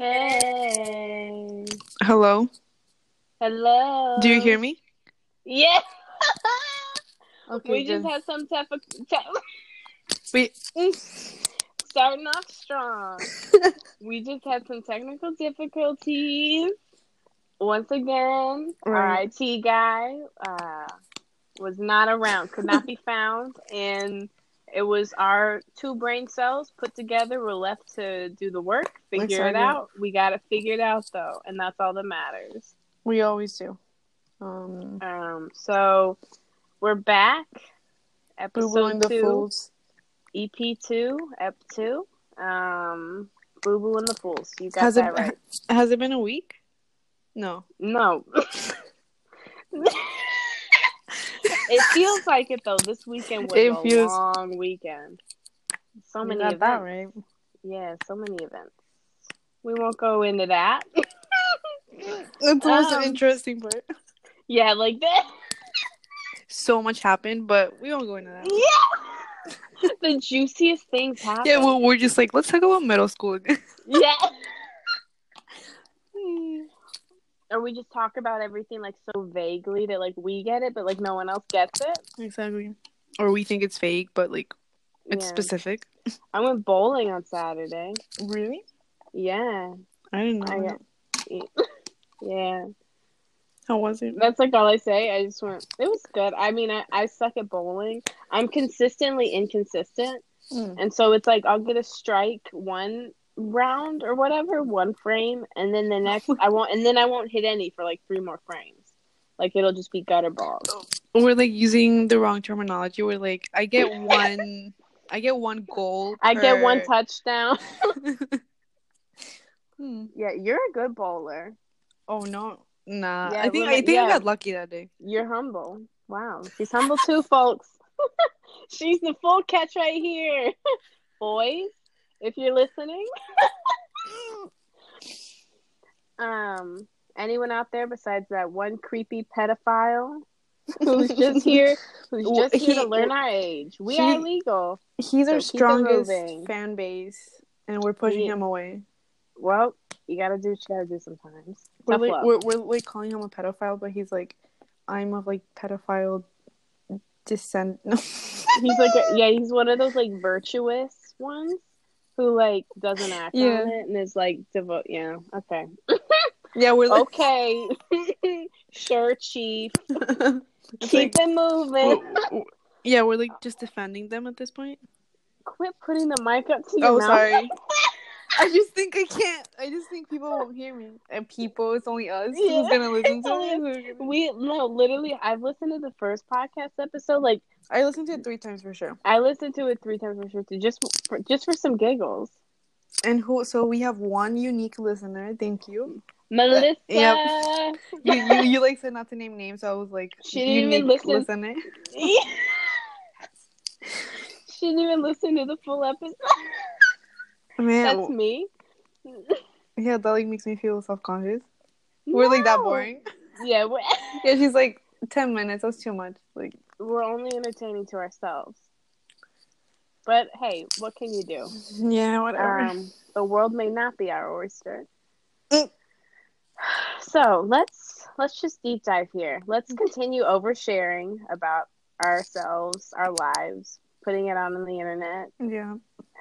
Hey. Hello. Hello. Do you hear me? Yeah. Okay. we just had some type of Wait. starting off strong. we just had some technical difficulties. Once again, Right. our IT guy uh, was not around, could not be found, and it was our two brain cells put together We're left to do the work, figure it out. We got it figured out though, and that's all that matters. We always do. Um. Um, so we're back. Boo Boo Episode the two, Fools. EP two, Ep two. Um, Boo Boo and the Fools. You got Has it right. has it been a week? No. No. it feels like it though. This weekend was It a feels- long weekend. So many events. that right. Yeah, so many events. We won't go into that. That's the most Um, interesting part. yeah, like that. So much happened, but we won't go into that. Yeah. the juiciest things happened. Yeah, well, we're just like, let's talk about middle school again. yeah. Or we just talk about everything like so vaguely that like we get it, but like no one else gets it. exactly. Or we think it's fake, but like it's Yeah. specific. I went bowling on Saturday. Really? Yeah. I didn't know. I got Yeah. How was it? That's like all I say. I just went it was good. I mean I, I suck at bowling. I'm consistently inconsistent. Mm. And so it's like I'll get a strike one round or whatever, one frame, and then the next I won't and then I won't hit any for like three more frames. Like it'll just be gutter balls. We're like using the wrong terminology. We're like, I get one, I get one goal. I get one touchdown. Hmm. yeah, you're a good bowler. Oh no, nah. Yeah, I think well, I think I got lucky that day. You're humble. Wow. She's humble too, folks. She's the full catch right here. Boys, if you're listening. um anyone out there besides that one creepy pedophile who's just here who's just here he- to learn our age. We he- are legal. He's So our strongest fan base, and we're pushing Yeah. him away. Well, you gotta do what you gotta do sometimes. We're Tough like, we're, we're like calling him a pedophile, but he's like, I'm of like pedophile descent. No. He's like a, yeah, he's one of those like virtuous ones who like doesn't act Yeah. on it and is like devote. Yeah, okay, yeah, we're like, okay, sure, chief. Keep like- it moving. we're- yeah, we're like just defending them at this point. Quit putting the mic up to your Oh, mouth. sorry. I just think I can't. I just think people won't hear me. And people, it's only us Yeah. who's gonna listen to it. We no, literally. I've listened to the first podcast episode. Like I listened to it three times for sure. I listened to it three times for sure, too, just for just for some giggles. And who? So we have one unique listener. Thank you. Melissa. Yep. You you, you like said not to name names, so I was like, She didn't even unique listen. listener. she didn't even listen to the full episode. Man, That's me. yeah, that like makes me feel self conscious. We're like that boring. Yeah, Yeah, she's like ten minutes. That's too much. Like, we're only entertaining to ourselves. But hey, what can you do? yeah, whatever. Um, the world may not be our oyster. Mm. So let's let's just deep dive here. Let's continue oversharing about ourselves, our lives, putting it out on the internet yeah,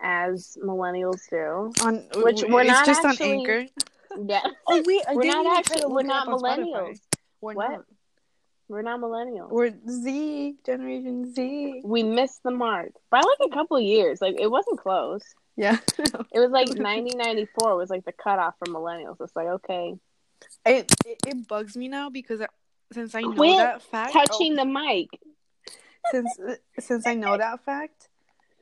as millennials do. on Which we're it's not just actually- on Anchor. Yeah, Oh wait, I we're didn't actually we're not Spotify. millennials. We're What? not. We're not millennials. We're Z generation Z. we missed the mark by like a couple of years. Like it wasn't close. Yeah, It was like 1994 was like the cutoff for millennials. It's like okay, it, it it bugs me now because I, since I know Quit that fact, oh. touching the mic. Since uh, since I know that fact,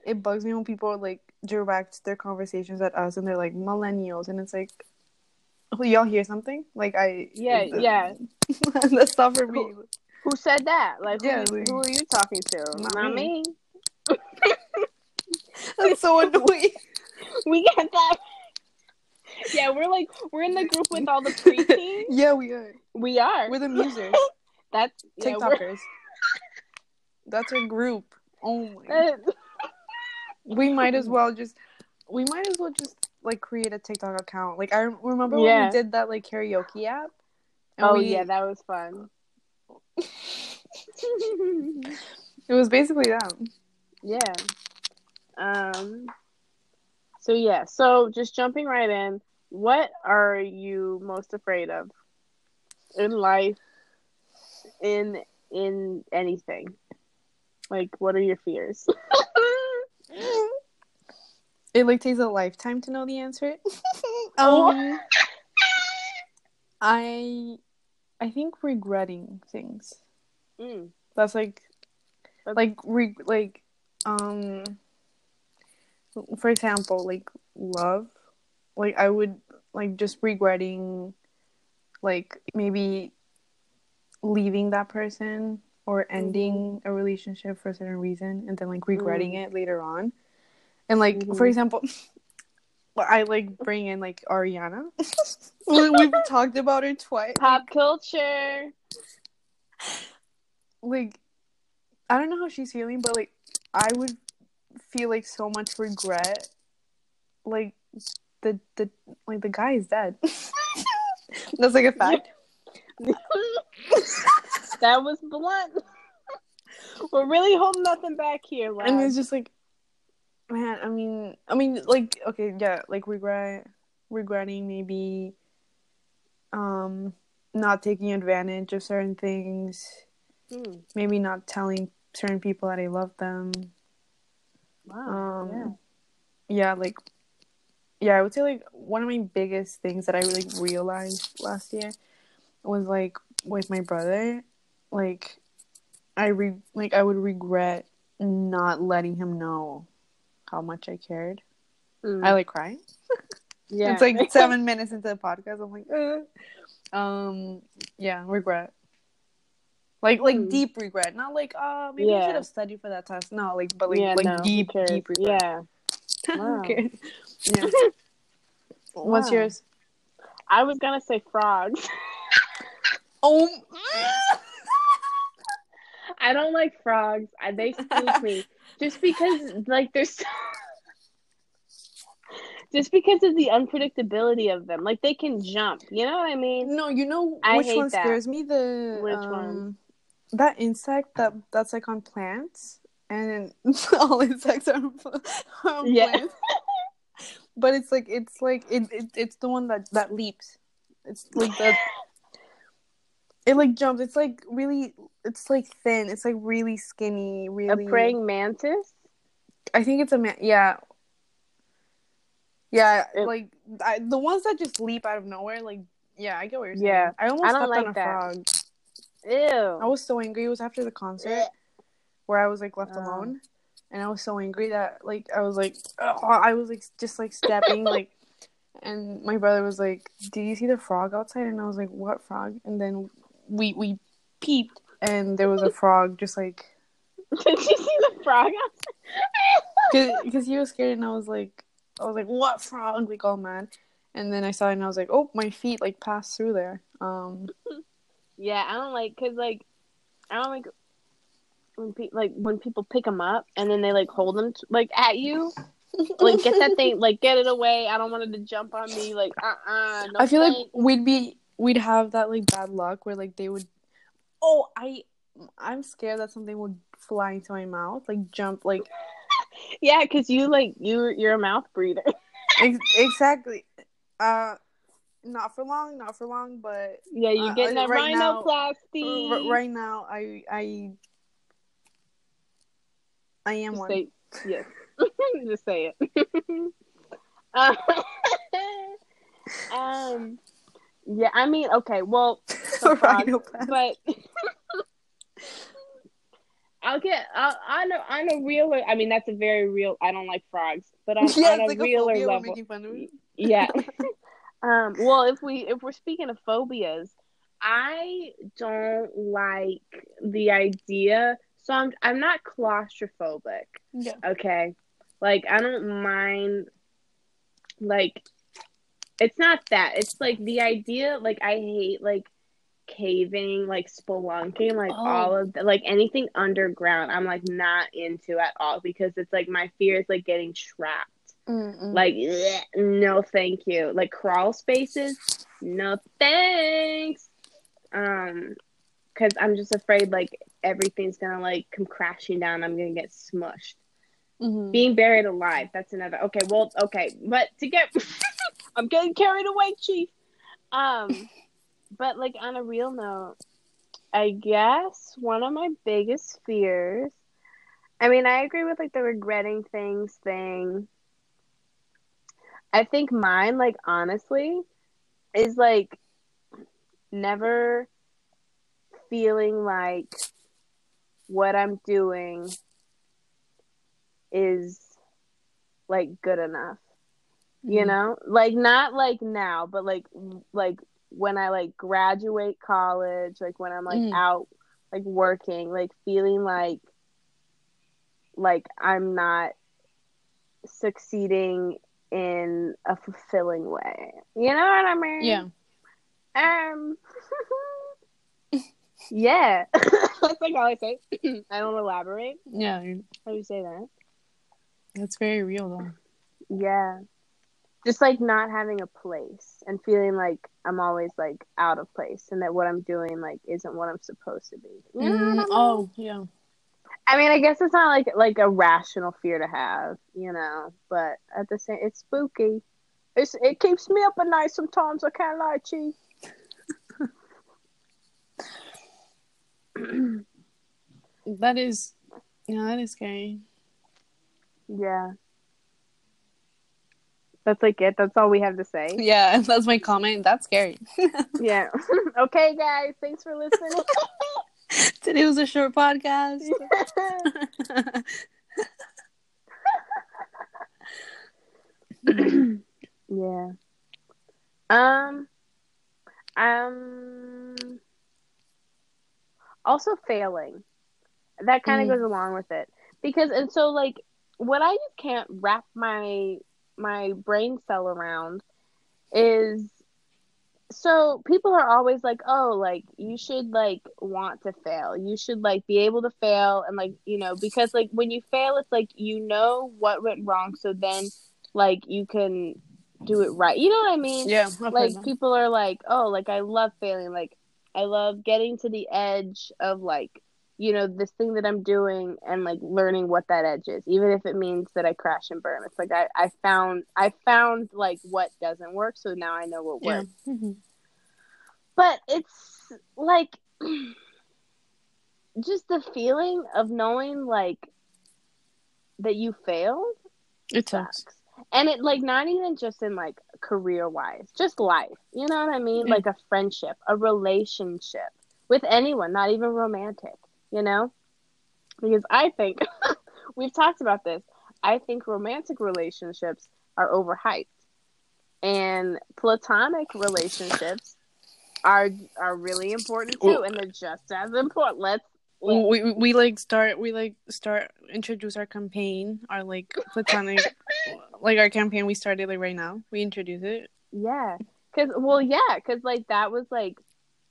it bugs me when people like direct their conversations at us and they're like millennials, and it's like, oh, y'all hear something? Like I Yeah, yeah. that's not for me. Who said that? Like, Yeah, who, like- who are you talking to? Not Not, me. me. That's so annoying. We get that. Yeah, we're like we're in the group with all the preteens. yeah, we are. We are. We're the musers, That's TikTokers. That's our group. Oh my. We might as well just we might as well just like create a TikTok account. Like I remember when we did that like karaoke app. oh we- yeah, that was fun. it was basically that. yeah. Um. So yeah. So just jumping right in. What are you most afraid of in life? In in anything? Like, what are your fears? It like takes a lifetime to know the answer. Um, I, I think regretting things. Mm. That's like, That's- like re- like, um, for example, like love. Like I would like just regretting, like maybe leaving that person or ending a relationship for a certain reason, and then like regretting it later on. And like for Mhm. example, I like bring in like Ariana. We- We've talked about her twice. Pop culture. like I don't know how she's feeling, but like I would feel like so much regret. Like the the like the guy is dead. That's like a fact. That was blunt. We're really holding nothing back here, lad. And it's just like man, I mean I mean like okay, yeah, like regret regretting maybe um not taking advantage of certain things, Hmm. maybe not telling certain people that I love them. Wow. Um, yeah. yeah, like, yeah, I would say like one of my biggest things that I like realized last year was like with my brother, like, I re like I would regret not letting him know how much I cared. Mm. I like crying. yeah. It's like seven minutes into the podcast. I'm like, uh. um, yeah, regret. Like, like Hmm. deep regret, not like, oh, maybe I should have studied for that test. No, like, but like, yeah, like no, deep, deep regret. Yeah. Wow. Okay. Yeah. What's yours? I was gonna say frogs. Oh, I don't like frogs. I, they spook me just because, like, there's just because of the unpredictability of them. Like, they can jump. You know what I mean? no, you know I which one that. scares me? The Which um, one? That insect that that's like on plants, and all insects are on, on Yeah. plants. But it's like it's like it, it it's the one that that leaps. It's like the it like jumps. It's like really. It's like thin. It's like really skinny. Really. A praying mantis. I think it's a man. Yeah. Yeah, It- like I, the ones that just leap out of nowhere. Like, yeah, I get what you're saying. Yeah, I almost I stepped like on a that. frog. Ew. I was so angry. It was after the concert where I was like left Oh. alone, and I was so angry that like I was like ugh, I was like just like stepping like, and my brother was like, "Did you see the frog outside?" And I was like, "What frog?" And then we we peeped, and there was a frog just like Did you see the frog? because he was scared, and I was like, I was like, "What frog?" Like all mad. And then I saw it, and I was like, "Oh, my feet like passed through there." Um, yeah, I don't like because like I don't like when pe- like when people pick them up and then they like hold them t- like at you. Like get that thing, like get it away. I don't want it to jump on me. Like uh uh no I feel like we'd be we'd have that like bad luck where like they would oh I I'm scared that something would fly into my mouth like jump like yeah, because you like you you're a mouth breather. ex- exactly uh not for long not for long but Yeah, you Uh, getting that right now- rhinoplasty. r- right now I I I am Just one say yes. Just say it. Uh, um. Yeah, I mean, okay. Well, but I'll get. I, I know. On a realer, I mean, that's a very real. I don't like frogs, but on, yeah on a like a realer we're level, fun of it yeah. um. Well, if we if we're speaking of phobias, I don't like the idea. So I'm I'm not claustrophobic. yeah Okay. Like I don't mind like it's not that. It's like the idea like I hate like caving, like spelunking, like Oh. all of the, like anything underground. I'm like not into at all because it's like my fear is like getting trapped. Mm-mm. Like, ugh, no, thank you. Like crawl spaces, no thanks. Um, because I'm just afraid like everything's gonna like come crashing down. I'm gonna get smushed. Mhm. Being buried alive. That's another. Okay, well, okay, but to get, I'm getting carried away, chief. Um, but like on a real note, I guess one of my biggest fears. I mean, I agree with like the regretting things thing. I think mine, like honestly, is like never feeling like what I'm doing is like good enough. You Mhm. know? Like not like now, but like like when I like graduate college, like when I'm like Mhm. out like working, like feeling like like I'm not succeeding in a fulfilling way. You know what I mean? Yeah. Um. yeah, that's like all I say. I don't elaborate. Yeah. How do you say that? That's very real though. Yeah, just like not having a place and feeling like I'm always like out of place and that what I'm doing like isn't what I'm supposed to be. You know what I Mm, mean? oh, yeah. I mean, I guess it's not like like a rational fear to have, you know, but at the same, it's spooky. It's it keeps me up at night sometimes. I can't lie, Chief. That is, yeah, that is scary. Yeah. That's like it. That's all we have to say. Yeah, that's my comment. That's scary. Yeah. okay, guys. Thanks for listening. Today was a short podcast. yeah. Um. Um. Also, failing. That kind of Mm. goes along with it because, and so like, what I just can't wrap my my brain cell around is so people are always like oh like you should like want to fail. You should like be able to fail and like you know because like when you fail it's like you know what went wrong. So then like you can do it right. You know what i mean? Yeah, I've like people are like oh like i love failing. Like i love getting to the edge of like you know this thing that i'm doing and like learning what that edge is even if it means that i crash and burn it's like i, I found i found like what doesn't work so now i know what yeah. works Mhm. but it's like just the feeling of knowing like that you failed It sucks. sucks. And it like not even just in like career wise, just life. You know what I mean? Yeah. Like a friendship, a relationship with anyone, not even romantic, you know? Because I think we've talked about this. I think romantic relationships are overhyped. And platonic relationships are are really important too, and they're just as important. Let's we, we we like start we like start introduce our campaign our like platonic like our campaign we started like right now we introduce it Yeah, cause well, yeah, cause like that was like,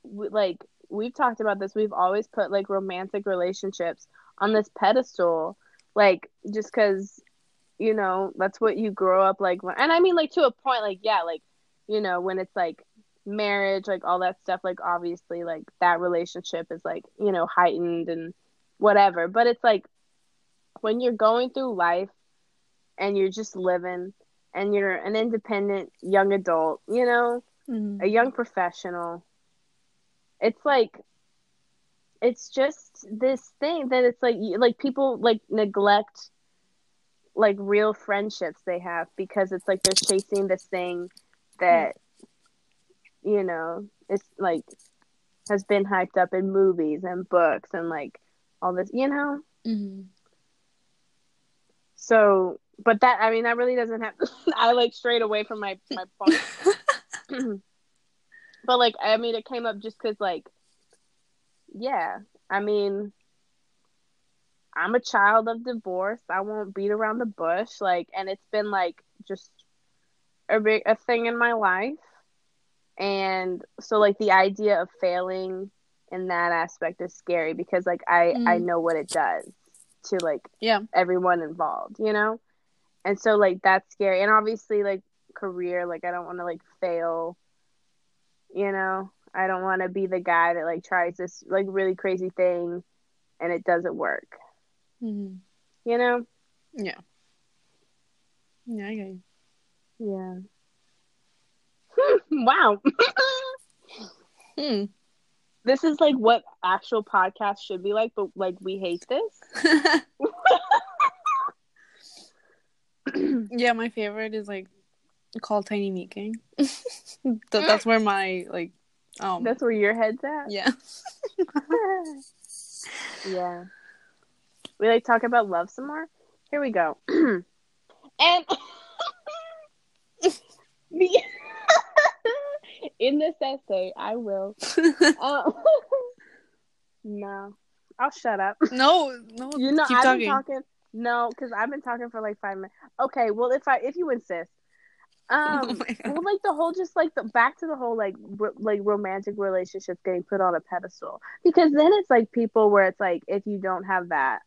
w- like we've talked about this. We've always put like romantic relationships on this pedestal, like just cause, you know, that's what you grow up like. when- And I mean, like to a point, like yeah, like you know, when it's like marriage, like all that stuff, like obviously, like that relationship is like you know heightened and whatever. But it's like when you're going through life and you're just living and you're an independent young adult, you know, mm-hmm. a young professional, it's like it's just this thing that it's like like people like neglect like real friendships they have because it's like they're chasing this thing that you know it's like has been hyped up in movies and books and like all this you know mm-hmm. So, but that I mean that really doesn't have. I like strayed away from my my point. but like I mean, it came up just because like, yeah. I mean, I'm a child of divorce. I won't beat around the bush. Like, and it's been like just a big a thing in my life, and so like the idea of failing in that aspect is scary because like I I Mhm. know what it does to like yeah everyone involved, you know? and so like that's scary and obviously like career like i don't want to like fail you know i don't want to be the guy that like tries this like really crazy thing and it doesn't work Mhm. you know Yeah. Yeah, you. yeah wow Hmm. this is like what actual podcast should be like but like we hate this yeah, my favorite is like called Tiny Meat Gang. Th- that's where my like um that's where your head's at yeah. yeah. We like talk about love some more. Here we go. and in this essay, I will. Um, no, I'll shut up. no, no. You know, keep I've talking. been talking. No, because I've been talking for like five minutes. Okay, well, if I if you insist. Um, Oh well, like the whole, just like the back to the whole like ro- like romantic relationships getting put on a pedestal because then it's like people where it's like if you don't have that,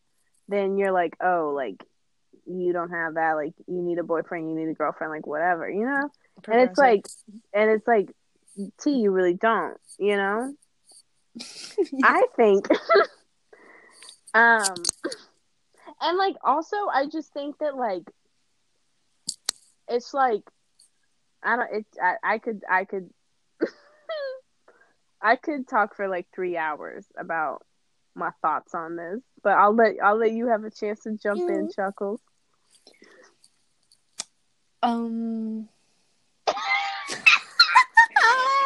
then you're like oh like you don't have that like you need a boyfriend, you need a girlfriend, like whatever, you know. And it's like, and it's like, T, you really don't, you know. I think, um, and like also, I just think that like, it's like, I don't. It. I, I could I could, I could talk for like three hours about my thoughts on this, but I'll let I'll let you have a chance to jump in, Chuckles. um,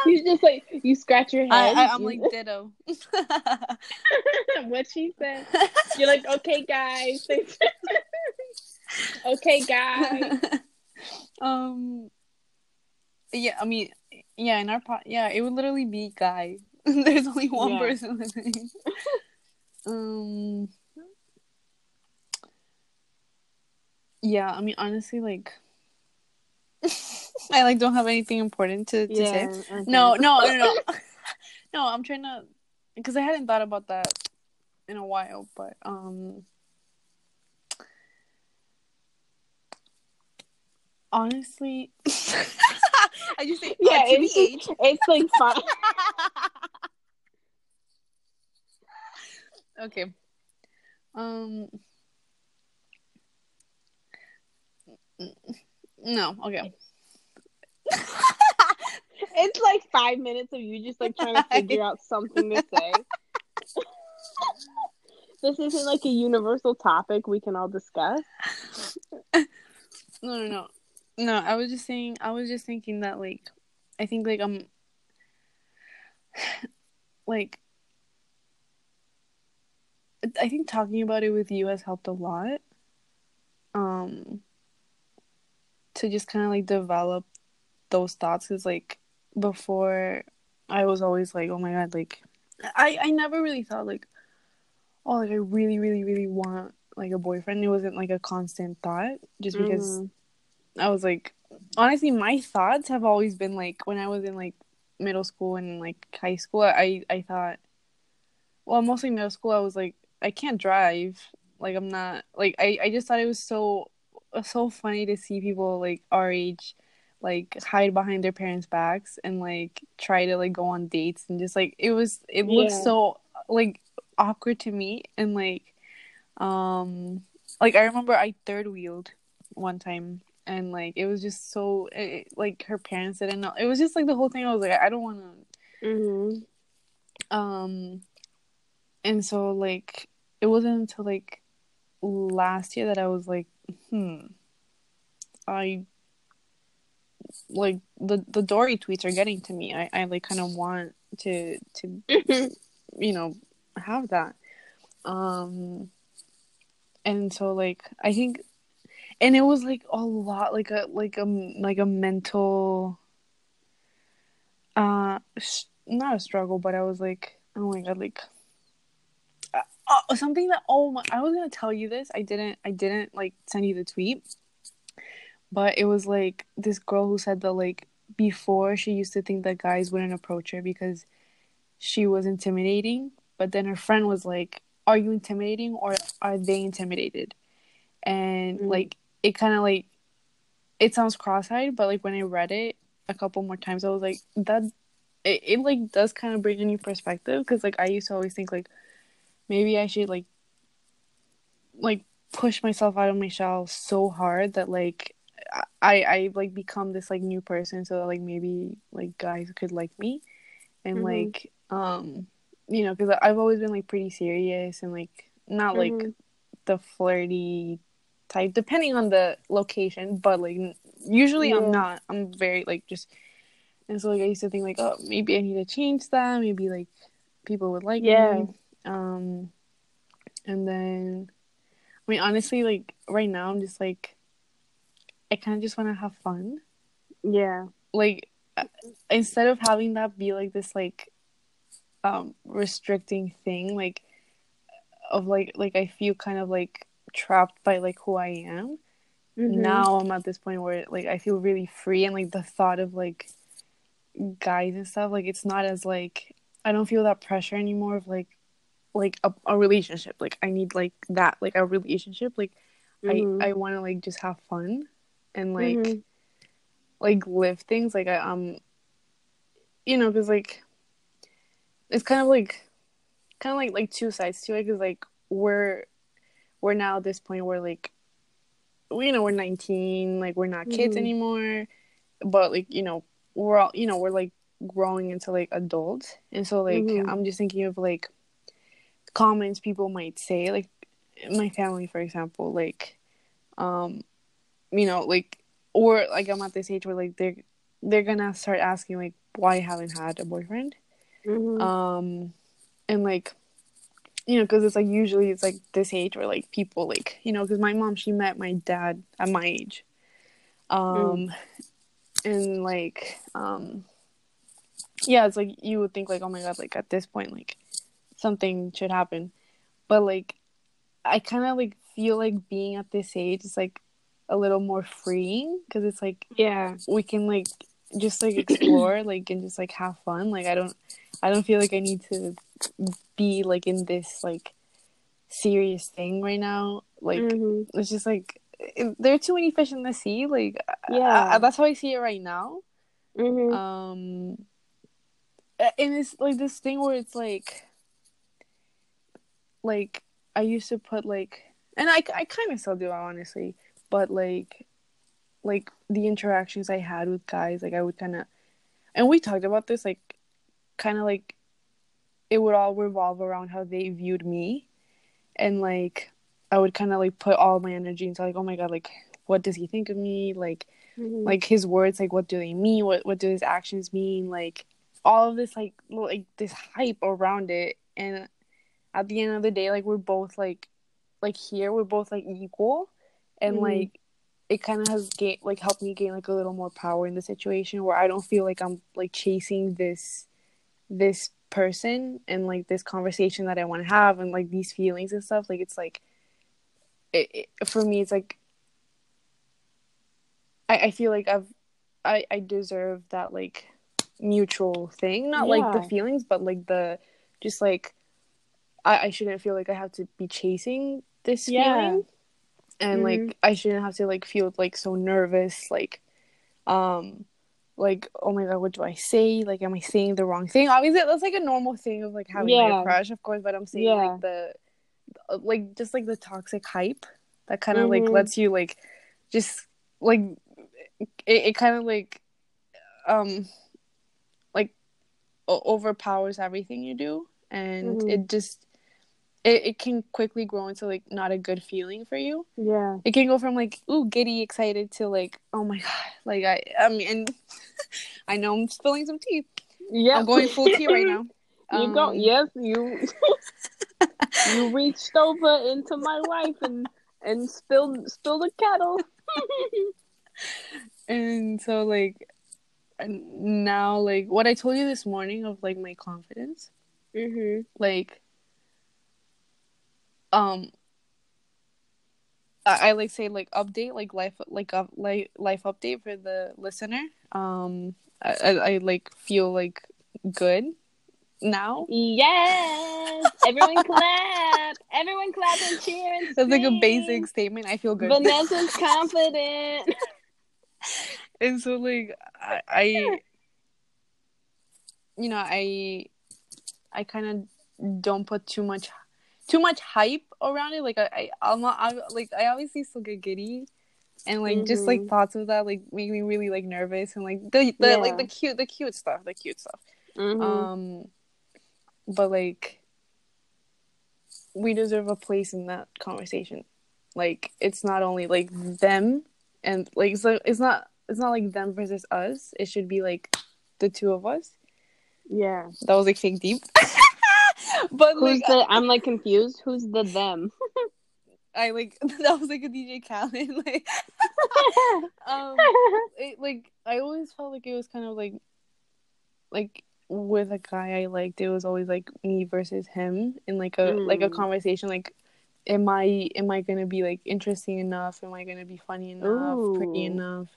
You just like you scratch your I, head. I I'm like ditto. what she said. You're like, okay, guys. okay, guys. um, yeah. I mean, yeah. In our pot, yeah, it would literally be guy. There's only one Yeah. person listening. um. Yeah, I mean, honestly, like, I like don't have anything important to, to say. okay. No, no, no, no. no, I'm trying to because I hadn't thought about that in a while, but um honestly I just say Yeah, it's, it's like fun. okay. Um No, okay. It's like five minutes of you just like trying to figure out something to say. this isn't like a universal topic we can all discuss. No, no, no. No, I was just saying I was just thinking that like I think like I'm like I think talking about it with you has helped a lot. Um to just kind of like develop those thoughts cuz like before I was always like, "Oh my god, like I I never really thought like oh, like I really really really want like a boyfriend. It wasn't like a constant thought just because Mhm. I was like, honestly, my thoughts have always been like when I was in like middle school and like high school. I I thought, well, mostly middle school. I was like, I can't drive. Like I'm not like I I just thought it was so so funny to see people like our age like hide behind their parents' backs and like try to like go on dates and just like it was it looked so like awkward to me and like um like I remember I third wheeled one time and like it was just so it, like her parents didn't know. It was just like the whole thing I was like I don't want to Mhm. um and so like it wasn't until like last year that I was like hmm I like the the Dory tweets are getting to me. I I like kind of want to to you know have that. Um and so like i think and it was like a lot like a like a like a mental uh sh- not a struggle but i was like oh my god like uh, uh, something that oh my i was gonna tell you this. I didn't i didn't like send you the tweet. But it was like this girl who said that like before she used to think that guys wouldn't approach her because she was intimidating. But then her friend was like are you intimidating or are they intimidated? And Mm. like it kind of like it sounds cross-eyed, but like when I read it a couple more times, I was like that. It, it like does kind of bring a new perspective because like I used to always think like maybe I should like like push myself out of my shell so hard that like I I like become this like new person so that like maybe like guys could like me and Mhm. like um you know because I've always been like pretty serious and like not like Mhm. the flirty type depending on the location but like usually Yeah. I'm not I'm very like just and so like I used to think like oh maybe I need to change that maybe like people would like Yeah. me um and then I mean honestly like right now I'm just like I kind of just want to have fun Yeah. like uh, instead of having that be like this like um restricting thing like of like like I feel kind of like trapped by like who I am Mhm. now I'm at this point where like I feel really free and like the thought of like guys and stuff like it's not as like I don't feel that pressure anymore of like like a, a relationship like I need like that like a relationship like Mhm. I I want to like just have fun and like Mhm. like live things like I um you know because like it's kind of like kind of like like two sides to it because like we're we're now at this point where like we you know we're 19 like we're not kids Mhm. anymore but like you know we're all you know we're like growing into like adults and so like Mhm. i'm just thinking of like comments people might say like my family for example like um you know like or like i'm at this age where like they're they're gonna start asking like why I haven't had a boyfriend Mhm. um and like you know because it's like usually it's like this age where like people like you know because my mom she met my dad at my age. Um and like um yeah it's like you would think like oh my god like at this point like something should happen. But like i kind of like feel like being at this age is like a little more freeing because it's like yeah. we can like just like explore like and just like have fun. Like i don't i don't feel like i need to be like in this like serious thing right now like Mhm. it's just like there are too many fish in the sea like Yeah. I- I- that's how i see it right now Mhm. um and it's like this thing where it's like like i used to put like and i, I kind of still do honestly but like like the interactions i had with guys like i would kind of and we talked about this like kind of like it would all revolve around how they viewed me. And like i would kind of like put all my energy into like oh my god like what does he think of me? Like Mhm. like his words like what do they mean? What what do his actions mean? Like all of this like like this hype around it. And at the end of the day like we're both like like here we're both like equal. And Mhm. like it kind of has gain like helped me gain like a little more power in the situation where i don't feel like i'm like chasing this this person and like this conversation that i want to have and like these feelings and stuff like it's like it, it for me it's like I, I feel like I've I I deserve that like mutual thing, not like the feelings, but like the just like I I shouldn't feel like I have to be chasing this Yeah. feeling, and Mhm. like I shouldn't have to like feel like so nervous, like um like oh my god what do i say like am i saying the wrong thing obviously that's like a normal thing of like having Yeah. a crush of course but i'm saying Yeah. like the uh, like just like the toxic hype that kind of like Mhm. lets you like just like it, it kind of like um like o- overpowers everything you do and Mhm. it just it, it can quickly grow into like not a good feeling for you Yeah. it can go from like ooh giddy excited to like oh my god like i i mean and i know i'm spilling some tea Yeah. i'm going full tea right now You go. Um, Yes, you. you reached over into my life and and spilled spilled a kettle. and so like and now like what i told you this morning of like my confidence mhm. like um I, I like say like update like life like up like life update for the listener um I, I, I like feel like good now? Yes. Everyone clap. Everyone clap and cheer and That's like a basic statement. I feel good. Vanessa's confident. and so like I, I you know i i kind of don't put too much too much hype around it like i, I i'm not I, like i obviously still get giddy and like just like Mhm. thoughts of that like make me really like nervous and like the, the Yeah. like the cute the cute stuff the cute stuff Mhm. um but like we deserve a place in that conversation like it's not only like them and like so it's not it's not like them versus us it should be like the two of us yeah. that was like fake deep but Who's like the? I'm like confused. Who's the them? I like that was like a DJ Khaled like um it, like I always felt like it was kind of like like with a guy I liked it was always like me versus him in like a like a Mm. conversation like am I am I gonna be like interesting enough am I gonna be funny enough pretty enough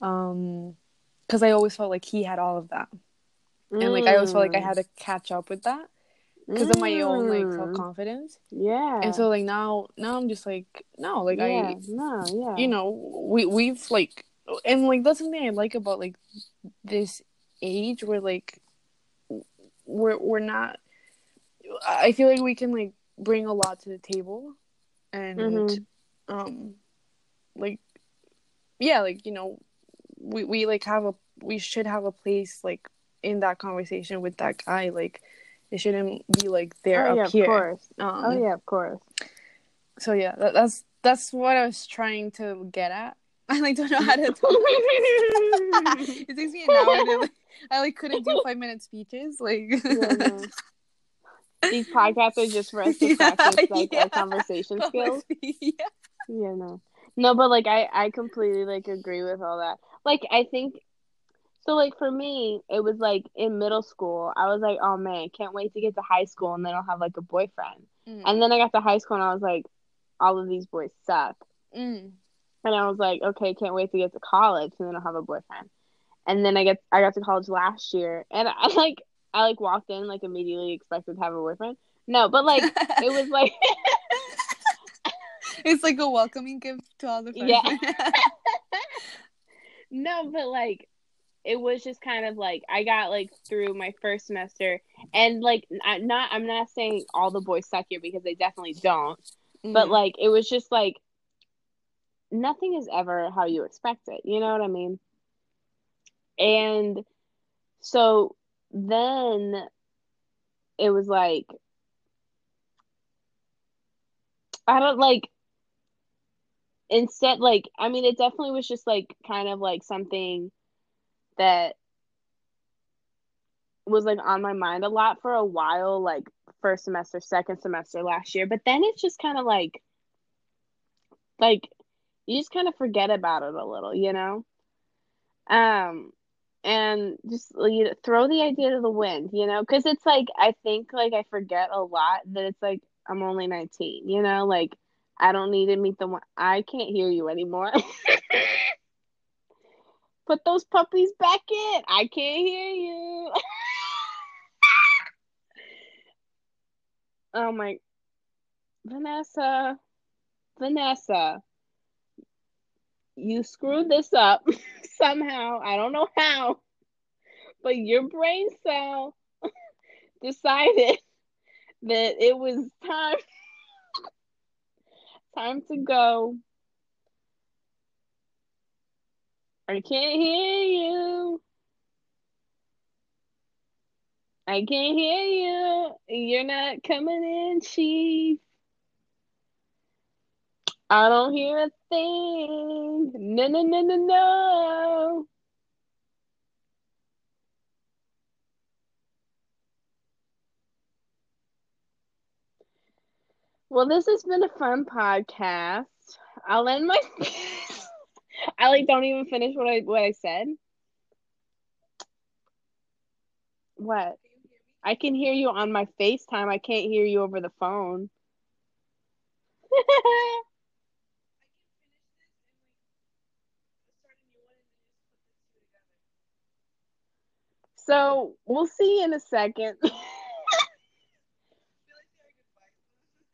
um because I always felt like he had all of that and like I always felt like I had to catch up with that because of my own like Mm. self confidence Yeah. and so like now now I'm just like no like yeah. I no. Yeah. you know we we've like and like that's something i like about like this age where like we're we're not i feel like we can like bring a lot to the table and Mhm. um like yeah like you know we we like have a we should have a place like in that conversation with that guy like it shouldn't be like there oh up yeah, here of course. um, oh yeah, of course. so yeah that, that's that's what i was trying to get at i like don't know how to talk it takes me an hour to like, i like couldn't do five minute speeches like Yeah, no. These podcasts are just for us to Yeah, practice like yeah. our conversation skills. yeah. Yeah, no. No, but like I I completely like agree with all that. Like I think so like for me, it was like in middle school, I was like, "Oh man, can't wait to get to high school and then I'll have like a boyfriend." Mm. And then I got to high school and I was like, all of these boys suck. Mm. And I was like, "Okay, can't wait to get to college and then I'll have a boyfriend." And then I get I got to college last year and I like I like walked in like immediately expected to have a boyfriend. No, but like it was like it's like a welcoming gift to all the Yeah. No, but like it was just kind of like I got like through my first semester and like I'm not I'm not saying all the boys suck here because they definitely don't, but Mm. like it was just like nothing is ever how you expect it. You know what I mean? And so then it was like I don't like instead like I mean it definitely was just like kind of like something that was like on my mind a lot for a while like first semester second semester last year. But then it's just kind of like like you just kind of forget about it a little you know? Um and just you know, throw the idea to the wind you know? Because it's like i think like i forget a lot that it's like i'm only 19 you know? Like i don't need to meet the one i can't hear you anymore put those puppies back in i can't hear you oh my vanessa vanessa you screwed this up somehow. I don't know how, but your brain cell decided that it was time time to go. I can't hear you. I can't hear you. You're not coming in, Chief. I don't hear a thing. No, no, no, no, no. Well, this has been a fun podcast. I'll end my. Ellie, don't even finish what I what I said. What? I can hear you on my FaceTime. I can't hear you over the phone. so we'll see in a second.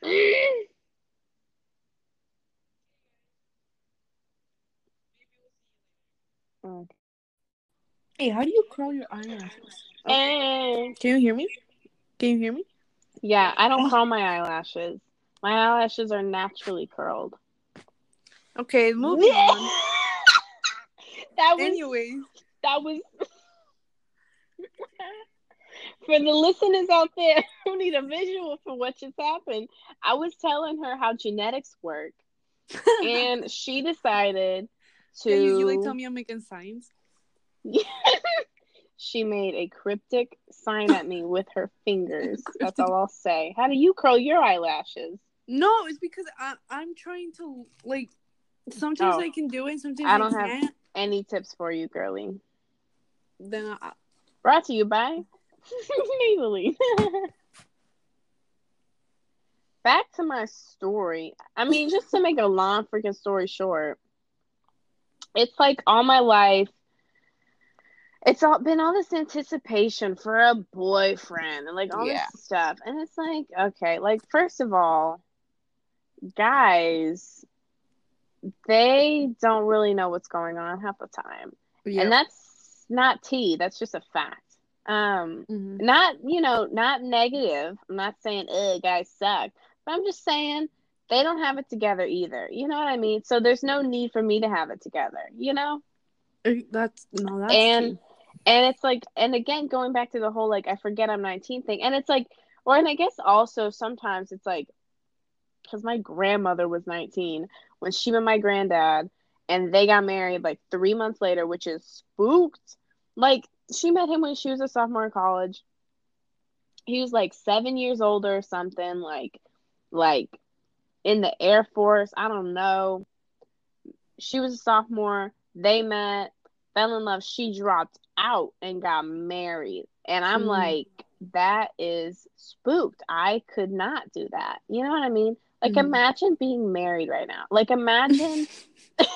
Hey, how do you curl your eyelashes? And Can you hear me? Can you hear me? yeah, I don't curl my eyelashes. My eyelashes are naturally curled. Okay, moving on. that was Anyways, that was for the listeners out there who need a visual for what just happened. I was telling her how genetics work, and she decided to. yeah, you, you like tell me I'm making signs. she made a cryptic sign at me with her fingers. That's all I'll say. How do you curl your eyelashes? No, it's because I I'm trying to like. Sometimes Oh. I can do it. Sometimes I I, don't have- can't. Any tips for you, girly? Then I, Brought to you by Maybelline. Back to my story. I mean, just to make a long freaking story short, it's like all my life, it's all been all this anticipation for a boyfriend and like all Yeah. this stuff. And it's like, okay, like, first of all, guys, they don't really know what's going on half the time yeah. and that's not tea that's just a fact um Mhm. not you know not negative i'm not saying ugh guys suck but i'm just saying they don't have it together either. You know what i mean? So there's no need for me to have it together you know? That's no, that's And- true. and it's like and again going back to the whole like i forget i'm 19 thing and it's like or and i guess also sometimes it's like because my grandmother was 19 when she met my granddad and they got married like three months later which is spooked. Like she met him when she was a sophomore in college. He was like seven years older or something like like in the air force. I don't know. She was a sophomore. They met fell in love. She dropped out and got married. And i'm Mhm. like that is spooked. I could not do that. You know what i mean? Like Mhm. imagine being married right now. Like imagine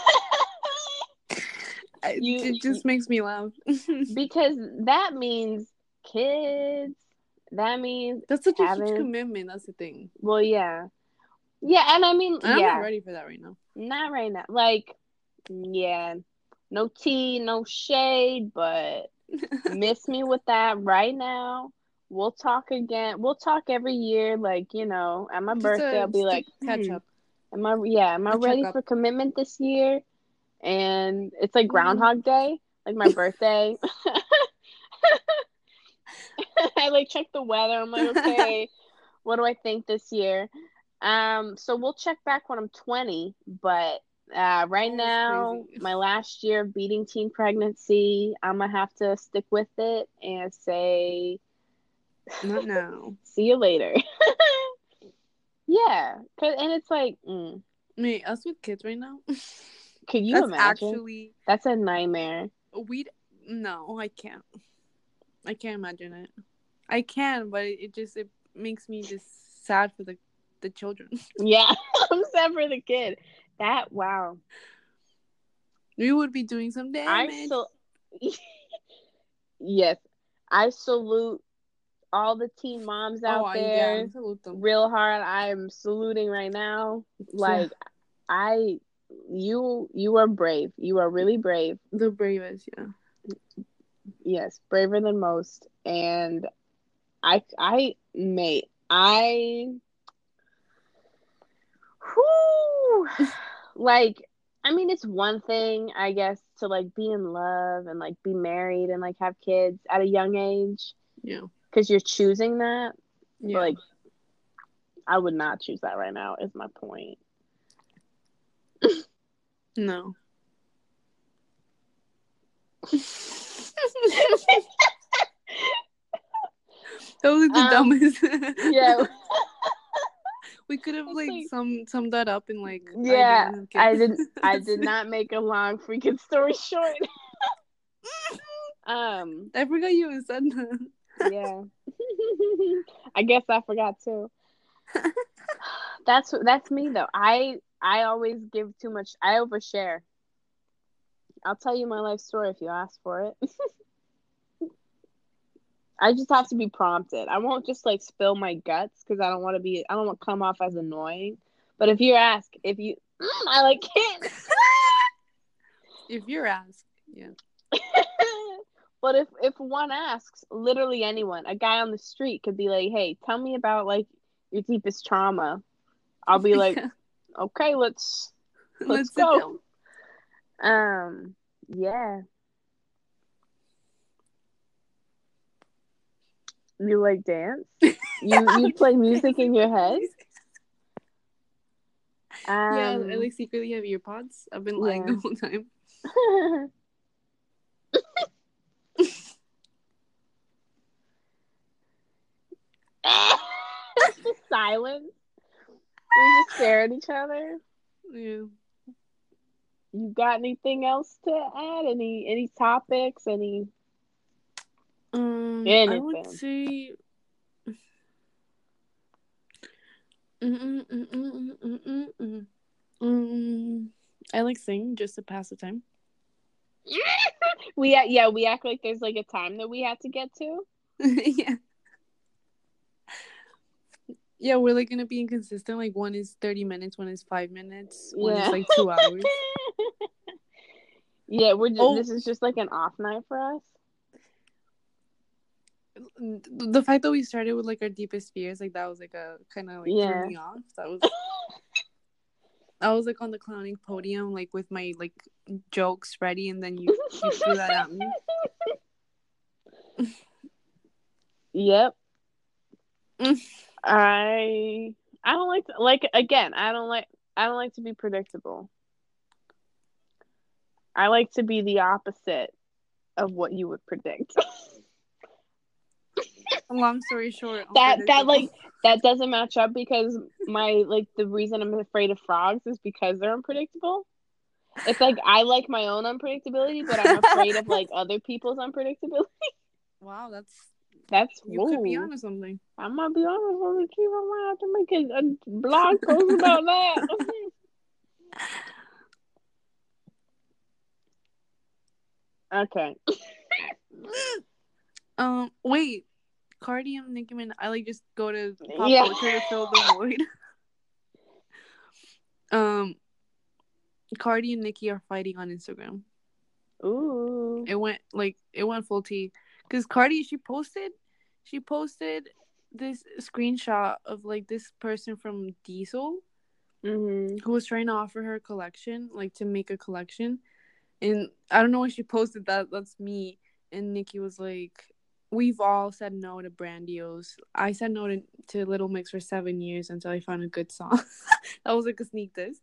you- it just makes me laugh. because that means kids. That means that's such a huge commitment. That's the thing. well yeah yeah and i mean And I'm yeah not ready for that right now. Not right now. Like, yeah, no tea, no shade, but miss me with that right now. We'll talk again. We'll talk every year. Like, you know, at my Just birthday, I'll be like, catch hmm, up. am I, yeah, am I ready for commitment this year? And it's like Mm. Groundhog Day, like my birthday. I like check the weather. I'm like, okay, what do I think this year? Um, so we'll check back when I'm 20, but uh, right now, crazy. my last year of beating teen pregnancy, I'm gonna have to stick with it and say, Not now. see you later. yeah, 'cause- and it's like, mm, Me, us with kids right now. could you That's imagine? actually That's a nightmare. we. No, I can't. I can't imagine it. I can, but it, it just it makes me just sad for the the children. Yeah, I'm sad for the kid. That wow. we would be doing some I damage. so yes, I salute all the teen moms out oh, there. yeah, salute them. Real hard. I am saluting right now. Like I, you, you are brave. You are really brave. The bravest, yeah. Yes, braver than most. And I, I, mate, I, whoo, like. I mean, it's one thing, I guess, to like be in love and like be married and like have kids at a young age Yeah. because you're choosing that. Yeah. Like, I would not choose that right now. Is my point. no. that was the Um, dumbest. Yeah, we could have like, like- some summed that up in like yeah. I didn't. I did not make a long freaking story short. um. I forgot you even said that. Yeah. I guess I forgot too. That's that's me though. I I always give too much. I overshare. I'll tell you my life story if you ask for it. I just have to be prompted. I won't just like spill my guts because I don't want to be. I don't want to come off as annoying. But if you ask, if you, mm, I like can't. If you're asked, yeah. But if if one asks, literally anyone, a guy on the street could be like, "Hey, tell me about like your deepest trauma." I'll be like, "Okay, let's let's, sit go." Um, yeah. You like dance? You you play music in your head? Um, yeah, I like secretly have earpods. I've been lying yeah. the whole time. It's just silence. We just stare at each other. Yeah. You got anything else to add? Any any topics? Any Um, I Anything. would say. Mm, mm, mm. Mm, I like singing just to pass the time. we yeah, we act like there's like a time that we have to get to. yeah. Yeah, we're like gonna be inconsistent. Like one is thirty minutes, one is five minutes, one Yeah. is like two hours. yeah, we're just Oh. this is just like an off night for us. The fact that we started with like our deepest fears, like that was like a kind of like Yeah. me off. That was I was like on the clowning podium, like with my like jokes ready, and then you, you threw that at me. Yep. I I don't like to, like again, I don't like I don't like to be predictable. I like to be the opposite of what you would predict. Long story short, that that like that doesn't match up because my like the reason I'm afraid of frogs is because they're unpredictable. It's like I like my own unpredictability, but I'm afraid of like other people's unpredictability. wow, that's That's you could be whoa. onto something. I might be honest with you. I might have to make a, a blog post about that. okay. Um, wait, Cardi and. I like just go to pop Yeah. culture to fill the void. um, Cardi and Nicki are fighting on Instagram. Ooh. It went like it went full T because Cardi she posted she posted this screenshot of like this person from Diesel hmm who was trying to offer her a collection like to make a collection and I don't know when she posted that that's me and Nicki was like we've all said no to brand deals I said no to, to Little Mix for seven years until I found a good song. That was like a sneak diss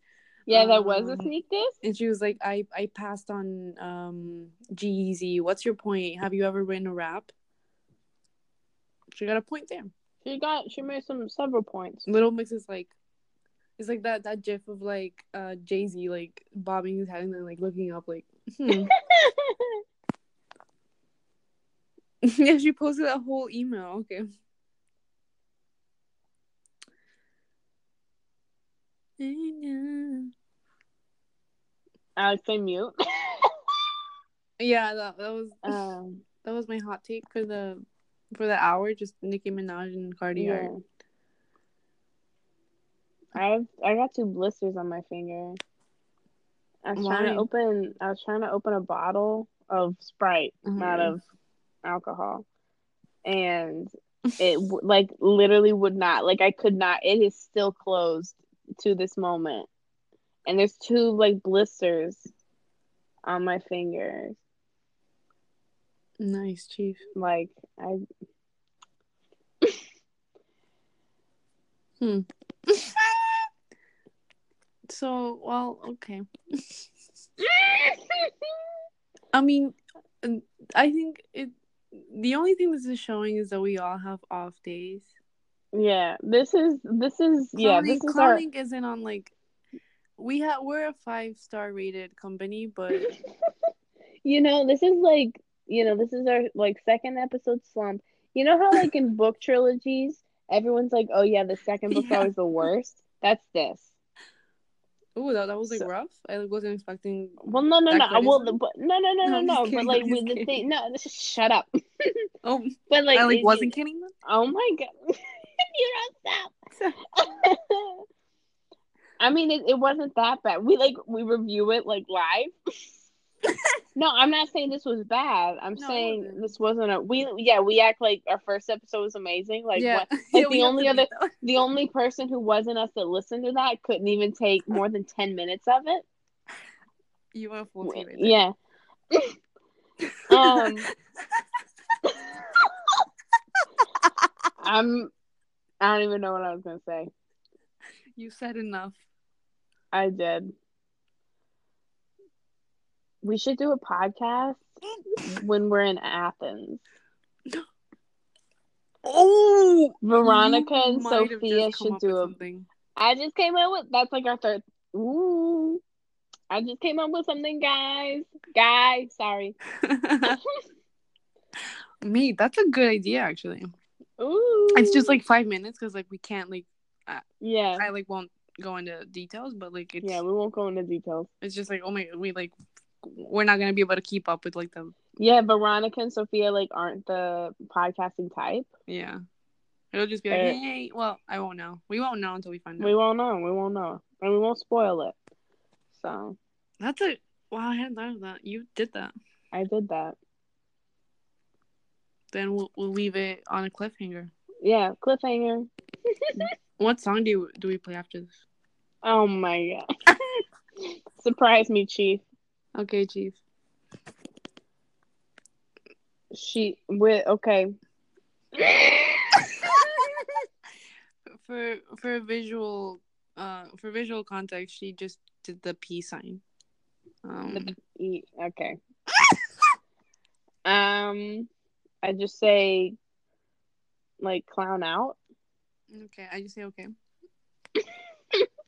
Yeah, that was a Um, sneak diss. and she was like I I passed on um G-Eazy what's your point? Have you ever written a rap? She got a point there. She got she made some several points. Little Mix is like it's like that that gif of like uh Jay Z like bobbing his head and then like looking up like hmm. yeah she posted that whole email okay Alex, say mute. yeah that, that was um, that was my hot take for the for the hour just Nicki Minaj and Cardi yeah. are I've I got two blisters on my finger. I was trying to open. I was trying to open a bottle of Sprite, not Mhm. of alcohol, and it like literally would not. Like I could not. It is still closed to this moment, and there's two like blisters on my fingers. nice chief Like I. hmm so well okay I mean I think it the only thing this is showing is that we all have off days yeah, this is this is yeah this is our isn't on like we have we're a five star rated company but you know, this is like, you know, this is our like second episode slump. You know how like in book trilogies, everyone's like, "Oh yeah, the second book's Yeah. always the worst." That's this. Ooh, that, that was like So- rough. I wasn't expecting. Well, no, no, That no. Well, criticism? but no, no, no, No, no, I'm no. just But like with just the thing, no, just shut up. Oh, But like, I like wasn't it- kidding. Them? Oh my god, you don't stop. I mean, it, it wasn't that bad. We like we review it like live. No, I'm not saying this was bad. I'm No, saying this wasn't a we. Yeah, we act like our first episode was amazing. Like yeah. what? Yeah, the only other- that. The only person who wasn't us that listened to that couldn't even take more than ten minutes of it. You full T right. Yeah. um. I'm. I don't even know what I was gonna say. You said enough. I did. We should do a podcast when we're in Athens. Oh, Veronica and Sophia should do a. something. I just came up with that's like our third. Ooh, I just came up with something, guys. Guys, sorry. Me, that's a good idea actually. Ooh, It's just like five minutes because like we can't like yeah, I like won't go into details, but like it's yeah. We won't go into details. it's just like oh my we like we're not gonna be able to keep up with like the Yeah, Veronica and Sophia like aren't the podcasting type. yeah. It'll just be like Uh, hey, well I won't know. We won't know until we find out. We won't know. We won't know, and we won't spoil it. So That's a wow. I hadn't thought of that. You did that. I did that. Then we'll we'll leave it on a cliffhanger. Yeah, cliffhanger. What song do you, do we play after this? Oh my god. Surprise me, Chief. Okay, Chief. She with okay. for for visual uh for visual context, she just did the peace sign. Um, E- okay. um, I just say like clown out. okay, I just say okay.